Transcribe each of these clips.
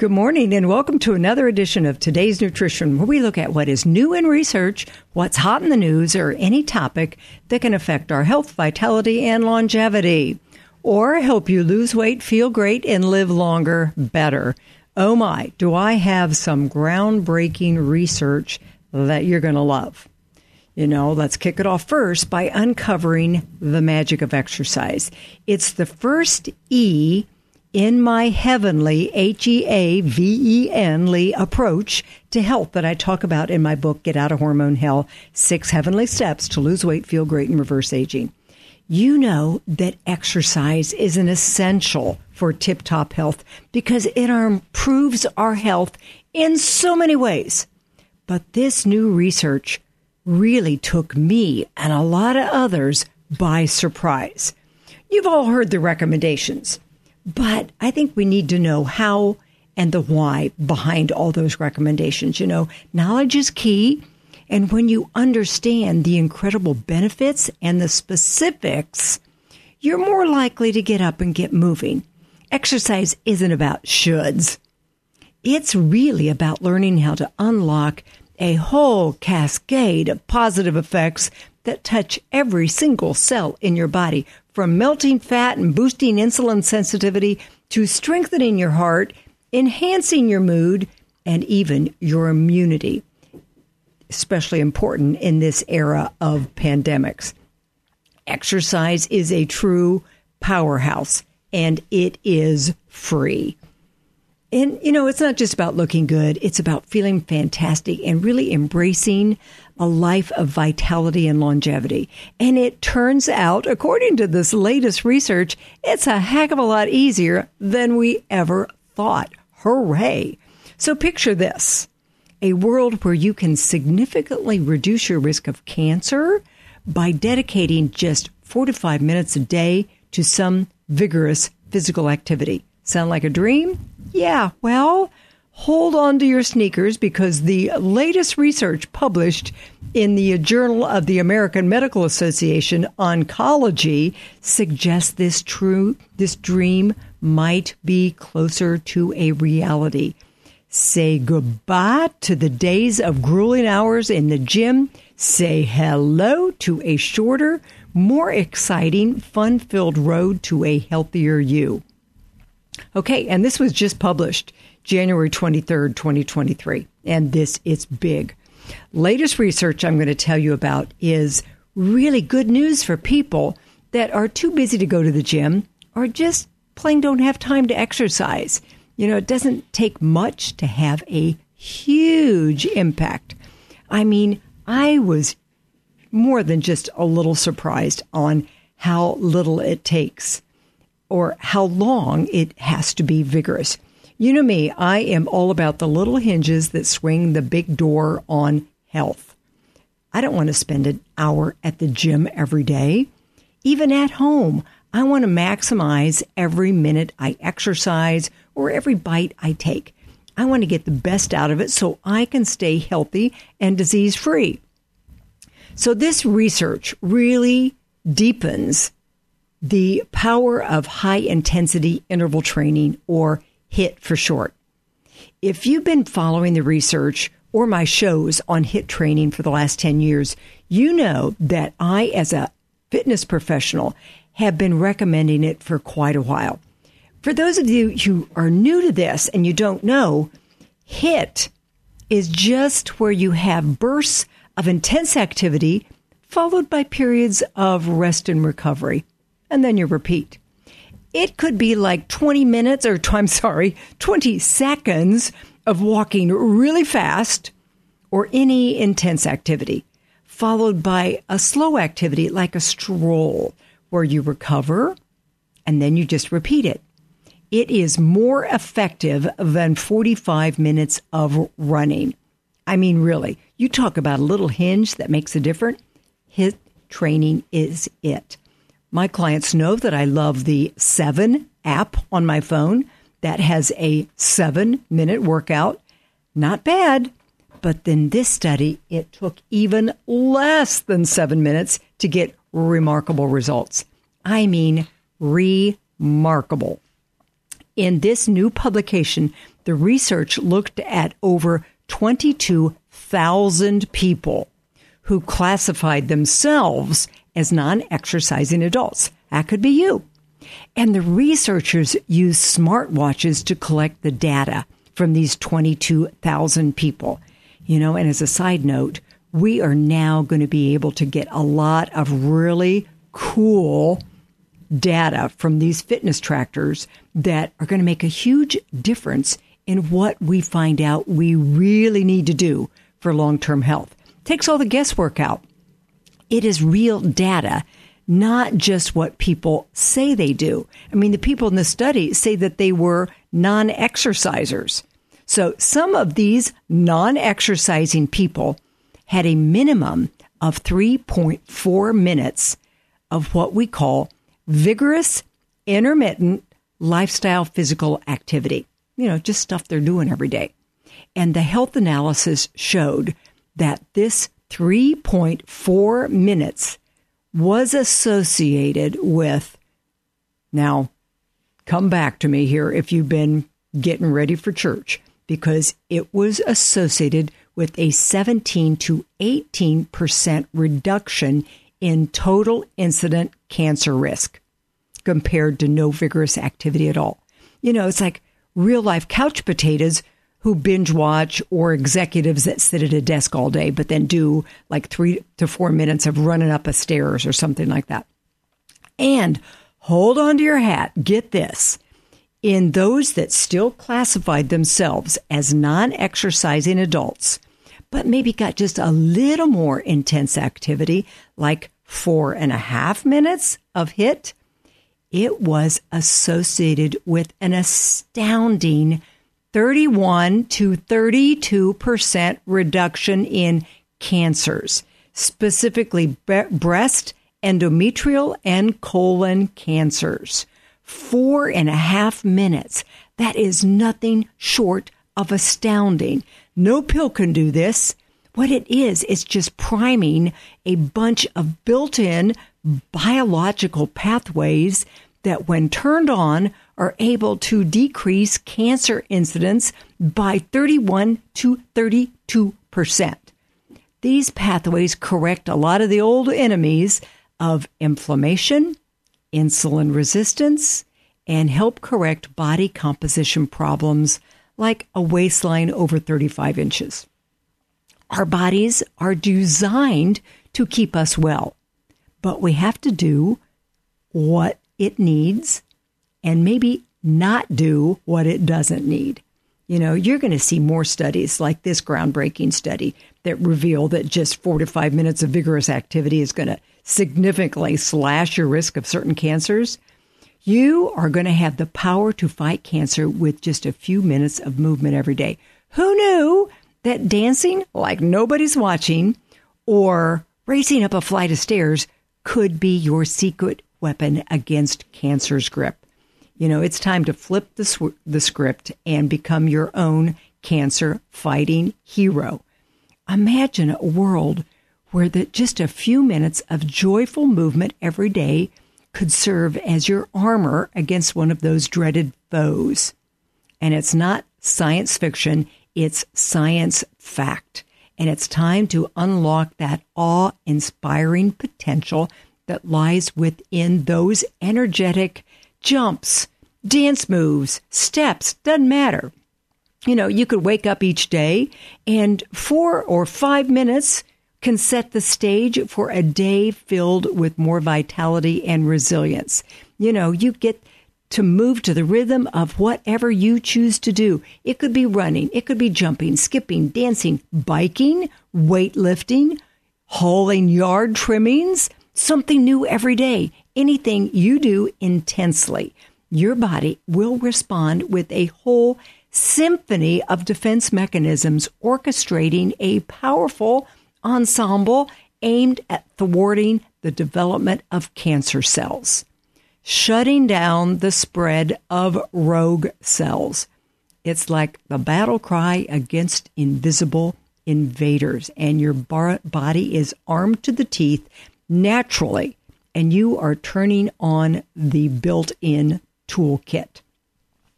Good morning and welcome to another edition of Today's Nutrition, where we look at what is new in research, what's hot in the news, or any topic that can affect our health, vitality, and longevity, or help you lose weight, feel great, and live longer better. Oh my, do I have some groundbreaking research that you're going to love. You know, let's kick it off first by uncovering the magic of exercise. It's the first E in my heavenly H E A V E N approach to health that I talk about in my book, Get Out of Hormone Hell Six Heavenly Steps to Lose Weight, Feel Great, and Reverse Aging. You know that exercise is an essential for tip top health because it improves our health in so many ways. But this new research really took me and a lot of others by surprise. You've all heard the recommendations but I think we need to know how and the why behind all those recommendations. You know, knowledge is key. And when you understand the incredible benefits and the specifics, you're more likely to get up and get moving. Exercise isn't about shoulds. It's really about learning how to unlock a whole cascade of positive effects that touch every single cell in your body, from melting fat and boosting insulin sensitivity to strengthening your heart, enhancing your mood, and even your immunity. Especially important in this era of pandemics. Exercise is a true powerhouse and it is free. And, you know, it's not just about looking good, it's about feeling fantastic and really embracing a life of vitality and longevity. And it turns out, according to this latest research, it's a heck of a lot easier than we ever thought. Hooray! So picture this a world where you can significantly reduce your risk of cancer by dedicating just four to five minutes a day to some vigorous physical activity. Sound like a dream? Yeah, well, hold on to your sneakers because the latest research published in the Journal of the American Medical Association Oncology suggests this true this dream might be closer to a reality. Say goodbye to the days of grueling hours in the gym. Say hello to a shorter, more exciting, fun filled road to a healthier you. Okay, and this was just published January 23rd, 2023. And this is big. Latest research I'm going to tell you about is really good news for people that are too busy to go to the gym or just plain don't have time to exercise. You know, it doesn't take much to have a huge impact. I mean, I was more than just a little surprised on how little it takes or how long it has to be vigorous. You know me, I am all about the little hinges that swing the big door on health. I don't want to spend an hour at the gym every day. Even at home, I want to maximize every minute I exercise or every bite I take. I want to get the best out of it so I can stay healthy and disease free. So, this research really deepens the power of high intensity interval training, or HIIT for short. If you've been following the research or my shows on HIIT training for the last 10 years, you know that I, as a fitness professional, have been recommending it for quite a while. For those of you who are new to this and you don't know, HIIT is just where you have bursts of intense activity followed by periods of rest and recovery and then you repeat. It could be like 20 minutes, or I'm sorry, 20 seconds of walking really fast or any intense activity, followed by a slow activity like a stroll where you recover and then you just repeat it. It is more effective than 45 minutes of running. I mean, really, you talk about a little hinge that makes a difference. HIIT training is it. My clients know that I love the Seven app on my phone that has a seven minute workout. Not bad. But then this study, it took even less than seven minutes to get remarkable results. I mean, remarkable. In this new publication The research looked at over 22,000 people who classified themselves as non exercising adults. That could be you. And the researchers used smartwatches to collect the data from these 22,000 people. You know, and as a side note, we are now going to be able to get a lot of really cool data from these fitness trackers that are going to make a huge difference in what we find out we really need to do for long term health. Takes all the guesswork out. It is real data, not just what people say they do. I mean, the people in the study say that they were non exercisers. So some of these non exercising people had a minimum of 3.4 minutes of what we call vigorous, intermittent lifestyle physical activity. You know, just stuff they're doing every day. And the health analysis showed that this 3.4 minutes was associated with, now, come back to me here if you've been getting ready for church, because it was associated with a 17 to 18% reduction in total incident cancer risk compared to no vigorous activity at all. You know, it's like real life couch potatoes who binge watch or executives that sit at a desk all day, but then do like three to four minutes of running up a stairs or something like that. And hold on to your hat. Get this. In those that still classified themselves as non exercising adults, but maybe got just a little more intense activity, like four and a half minutes of HIIT, it was associated with an astounding 31 to 32% reduction in cancers, specifically breast, endometrial, and colon cancers. Four and a half minutes. That is nothing short of astounding. No pill can do this. What it is, it's just priming a bunch of built in biological pathways that, when turned on, are able to decrease cancer incidence by 31 to 32 percent. These pathways correct a lot of the old enemies of inflammation, insulin resistance, and help correct body composition problems like a waistline over 35 inches. Our bodies are designed to keep us well, but we have to do what it needs and maybe not do what it doesn't need. You know, you're going to see more studies like this groundbreaking study that reveal that just four to five minutes of vigorous activity is going to significantly slash your risk of certain cancers. You are going to have the power to fight cancer with just a few minutes of movement every day. Who knew that dancing like nobody's watching or racing up a flight of stairs could be your secret weapon against cancer's grip? You know, it's time to flip the, sw- the script and become your own cancer fighting hero. Imagine a world where the, just a few minutes of joyful movement every day could serve as your armor against one of those dreaded foes. And it's not science fiction, it's science fact. And it's time to unlock that awe inspiring potential that lies within those energetic jumps, dance moves, steps, doesn't matter. You know, you could wake up each day and four or five minutes can set the stage for a day filled with more vitality and resilience. You know, you get to move to the rhythm of whatever you choose to do. It could be running, it could be jumping, skipping, dancing, biking, weightlifting, hauling yard trimmings, something new every day. Anything you do intensely, your body will respond with a whole symphony of defense mechanisms orchestrating a powerful ensemble aimed at thwarting the development of cancer cells, shutting down the spread of rogue cells. It's like the battle cry against invisible invaders, and your body is armed to the teeth naturally, and you are turning on the built in toolkit.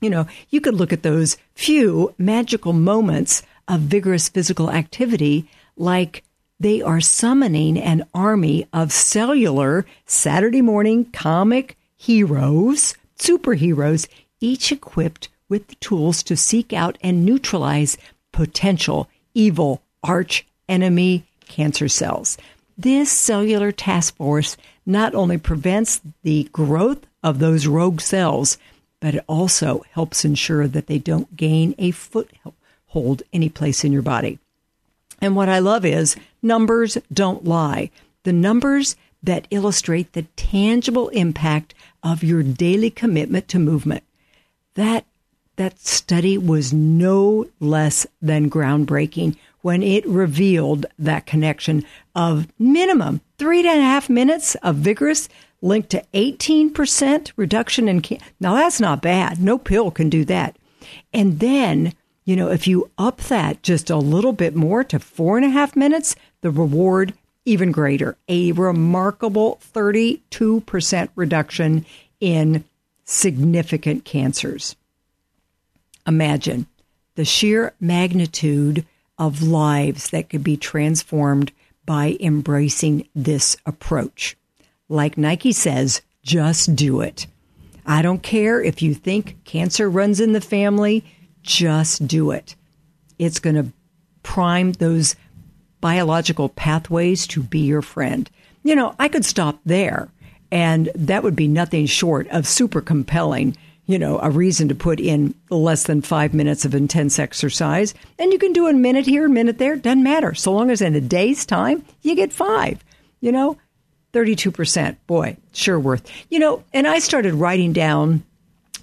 You know, you could look at those few magical moments of vigorous physical activity like they are summoning an army of cellular Saturday morning comic heroes, superheroes, each equipped with the tools to seek out and neutralize potential evil arch enemy cancer cells. This cellular task force not only prevents the growth of those rogue cells, but it also helps ensure that they don't gain a foothold any place in your body. And what I love is numbers don't lie. The numbers that illustrate the tangible impact of your daily commitment to movement. That that study was no less than groundbreaking when it revealed that connection of minimum three and a half minutes of vigorous linked to 18% reduction in can- now that's not bad no pill can do that and then you know, if you up that just a little bit more to four and a half minutes, the reward even greater. A remarkable 32% reduction in significant cancers. Imagine the sheer magnitude of lives that could be transformed by embracing this approach. Like Nike says, just do it. I don't care if you think cancer runs in the family just do it. It's going to prime those biological pathways to be your friend. You know, I could stop there, and that would be nothing short of super compelling. You know, a reason to put in less than five minutes of intense exercise. And you can do a minute here, a minute there, doesn't matter. So long as in a day's time, you get five. You know, 32%. Boy, sure worth. You know, and I started writing down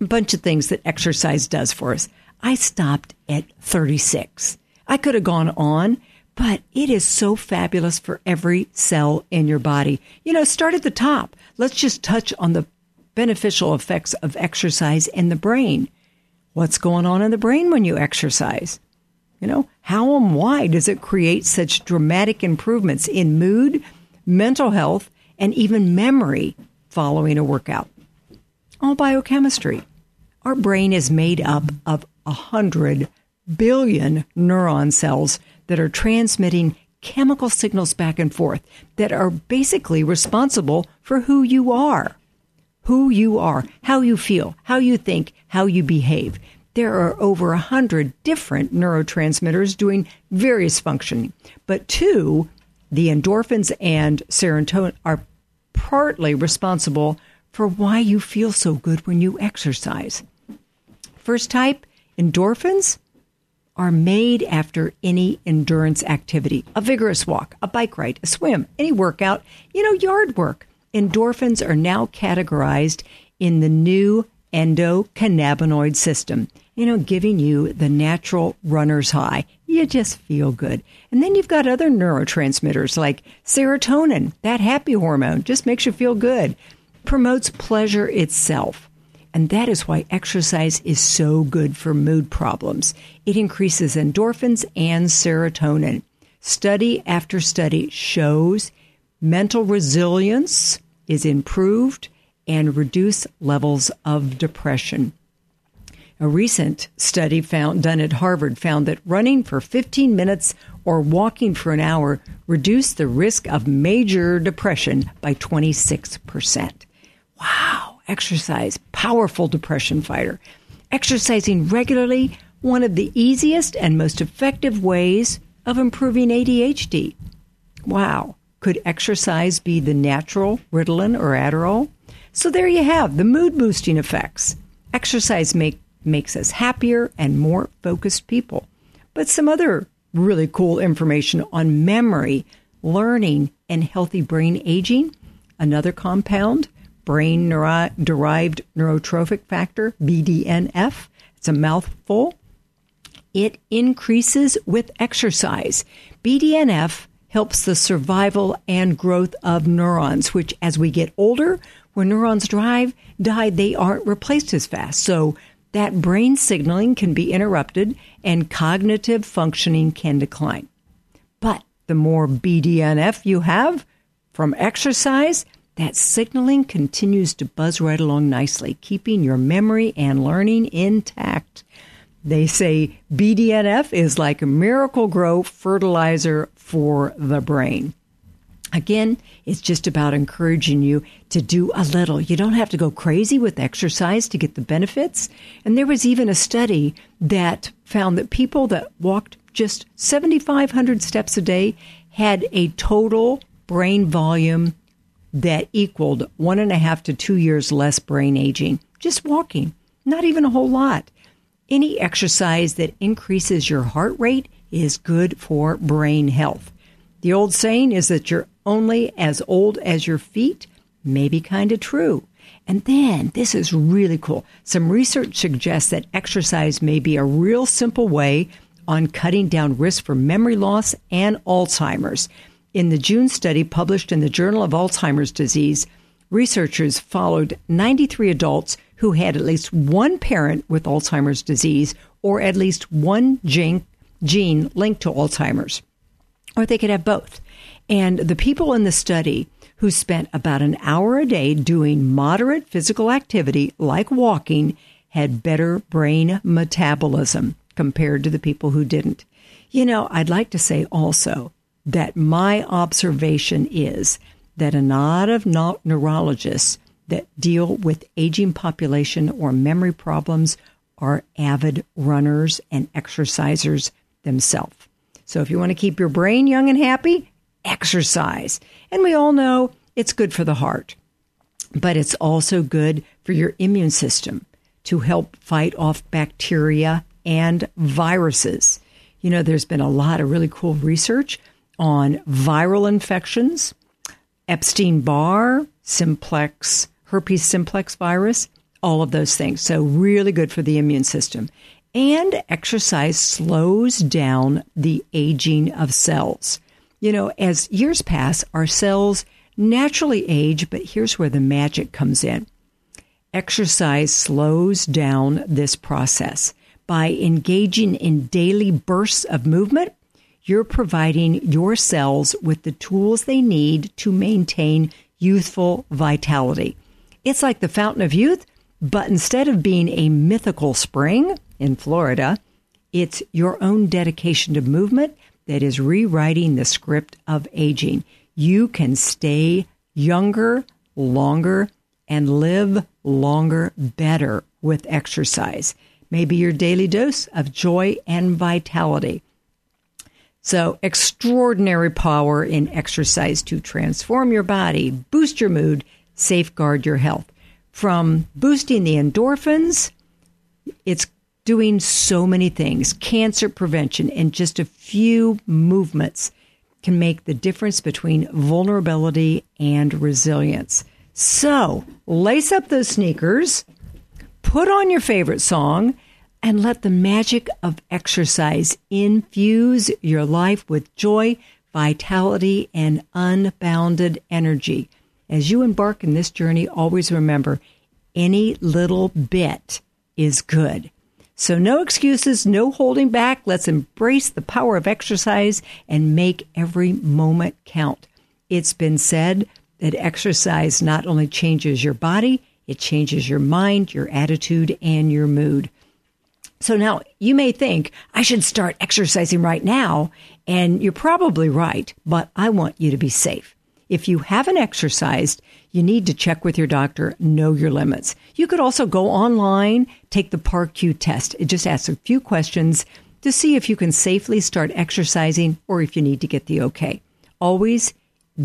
a bunch of things that exercise does for us. I stopped at 36. I could have gone on, but it is so fabulous for every cell in your body. You know, start at the top. Let's just touch on the beneficial effects of exercise in the brain. What's going on in the brain when you exercise? You know, how and why does it create such dramatic improvements in mood, mental health, and even memory following a workout? All biochemistry. Our brain is made up of 100 billion neuron cells that are transmitting chemical signals back and forth that are basically responsible for who you are. Who you are, how you feel, how you think, how you behave. There are over a hundred different neurotransmitters doing various functioning, but two, the endorphins and serotonin, are partly responsible for why you feel so good when you exercise. First type Endorphins are made after any endurance activity a vigorous walk, a bike ride, a swim, any workout, you know, yard work. Endorphins are now categorized in the new endocannabinoid system, you know, giving you the natural runner's high. You just feel good. And then you've got other neurotransmitters like serotonin, that happy hormone, just makes you feel good, promotes pleasure itself. And that is why exercise is so good for mood problems. It increases endorphins and serotonin. Study after study shows mental resilience is improved and reduce levels of depression. A recent study found done at Harvard found that running for 15 minutes or walking for an hour reduced the risk of major depression by 26%. Wow exercise, powerful depression fighter. Exercising regularly, one of the easiest and most effective ways of improving ADHD. Wow. Could exercise be the natural Ritalin or Adderall? So there you have the mood boosting effects. Exercise make, makes us happier and more focused people. But some other really cool information on memory, learning, and healthy brain aging. Another compound brain neuro- derived neurotrophic factor, BDNF. It's a mouthful. It increases with exercise. BDNF helps the survival and growth of neurons, which as we get older, when neurons drive, die, they aren't replaced as fast. So that brain signaling can be interrupted and cognitive functioning can decline. But the more BDNF you have from exercise, that signaling continues to buzz right along nicely, keeping your memory and learning intact. They say BDNF is like a Miracle-Gro fertilizer for the brain. Again, it's just about encouraging you to do a little. You don't have to go crazy with exercise to get the benefits. And there was even a study that found that people that walked just 7,500 steps a day had a total brain volume that equaled one and a half to two years less brain aging. Just walking, not even a whole lot. Any exercise that increases your heart rate is good for brain health. The old saying is that you're only as old as your feet. Maybe kind of true. And then, this is really cool. Some research suggests that exercise may be a real simple way on cutting down risk for memory loss and Alzheimer's. In the June study published in the Journal of Alzheimer's Disease, researchers followed 93 adults who had at least one parent with Alzheimer's disease or at least one gene linked to Alzheimer's or they could have both. And the people in the study who spent about an hour a day doing moderate physical activity like walking had better brain metabolism compared to the people who didn't. You know, I'd like to say also that my observation is that a lot of neurologists that deal with aging population or memory problems are avid runners and exercisers themselves. So if you want to keep your brain young and happy, exercise. And we all know it's good for the heart, but it's also good for your immune system to help fight off bacteria and viruses. You know, there's been a lot of really cool research on viral infections, Epstein Barr, simplex, herpes simplex virus, all of those things. So, really good for the immune system. And exercise slows down the aging of cells. You know, as years pass, our cells naturally age, but here's where the magic comes in. Exercise slows down this process. By engaging in daily bursts of movement, you're providing your cells with the tools they need to maintain youthful vitality. It's like the fountain of youth, but instead of being a mythical spring, in Florida. It's your own dedication to movement that is rewriting the script of aging. You can stay younger, longer, and live longer better with exercise. Maybe your daily dose of joy and vitality. So, extraordinary power in exercise to transform your body, boost your mood, safeguard your health. From boosting the endorphins, it's doing so many things. Cancer prevention and just a few movements can make the difference between vulnerability and resilience. So, lace up those sneakers, put on your favorite song, and let the magic of exercise infuse your life with joy, vitality, and unbounded energy. As you embark in this journey, always remember any little bit is good. So, no excuses, no holding back. Let's embrace the power of exercise and make every moment count. It's been said that exercise not only changes your body, it changes your mind, your attitude, and your mood. So now you may think I should start exercising right now, and you're probably right, but I want you to be safe. If you haven't exercised, you need to check with your doctor, know your limits. You could also go online, take the PAR-Q test. It just asks a few questions to see if you can safely start exercising or if you need to get the okay. Always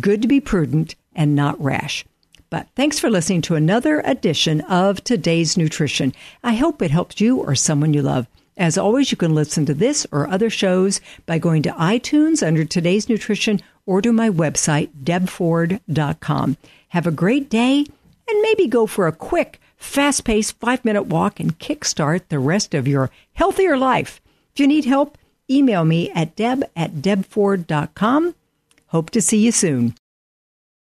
good to be prudent and not rash. But thanks for listening to another edition of Today's Nutrition. I hope it helped you or someone you love. As always, you can listen to this or other shows by going to iTunes under Today's Nutrition or to my website, debford.com. Have a great day and maybe go for a quick, fast paced five minute walk and kickstart the rest of your healthier life. If you need help, email me at deb at debford.com. Hope to see you soon.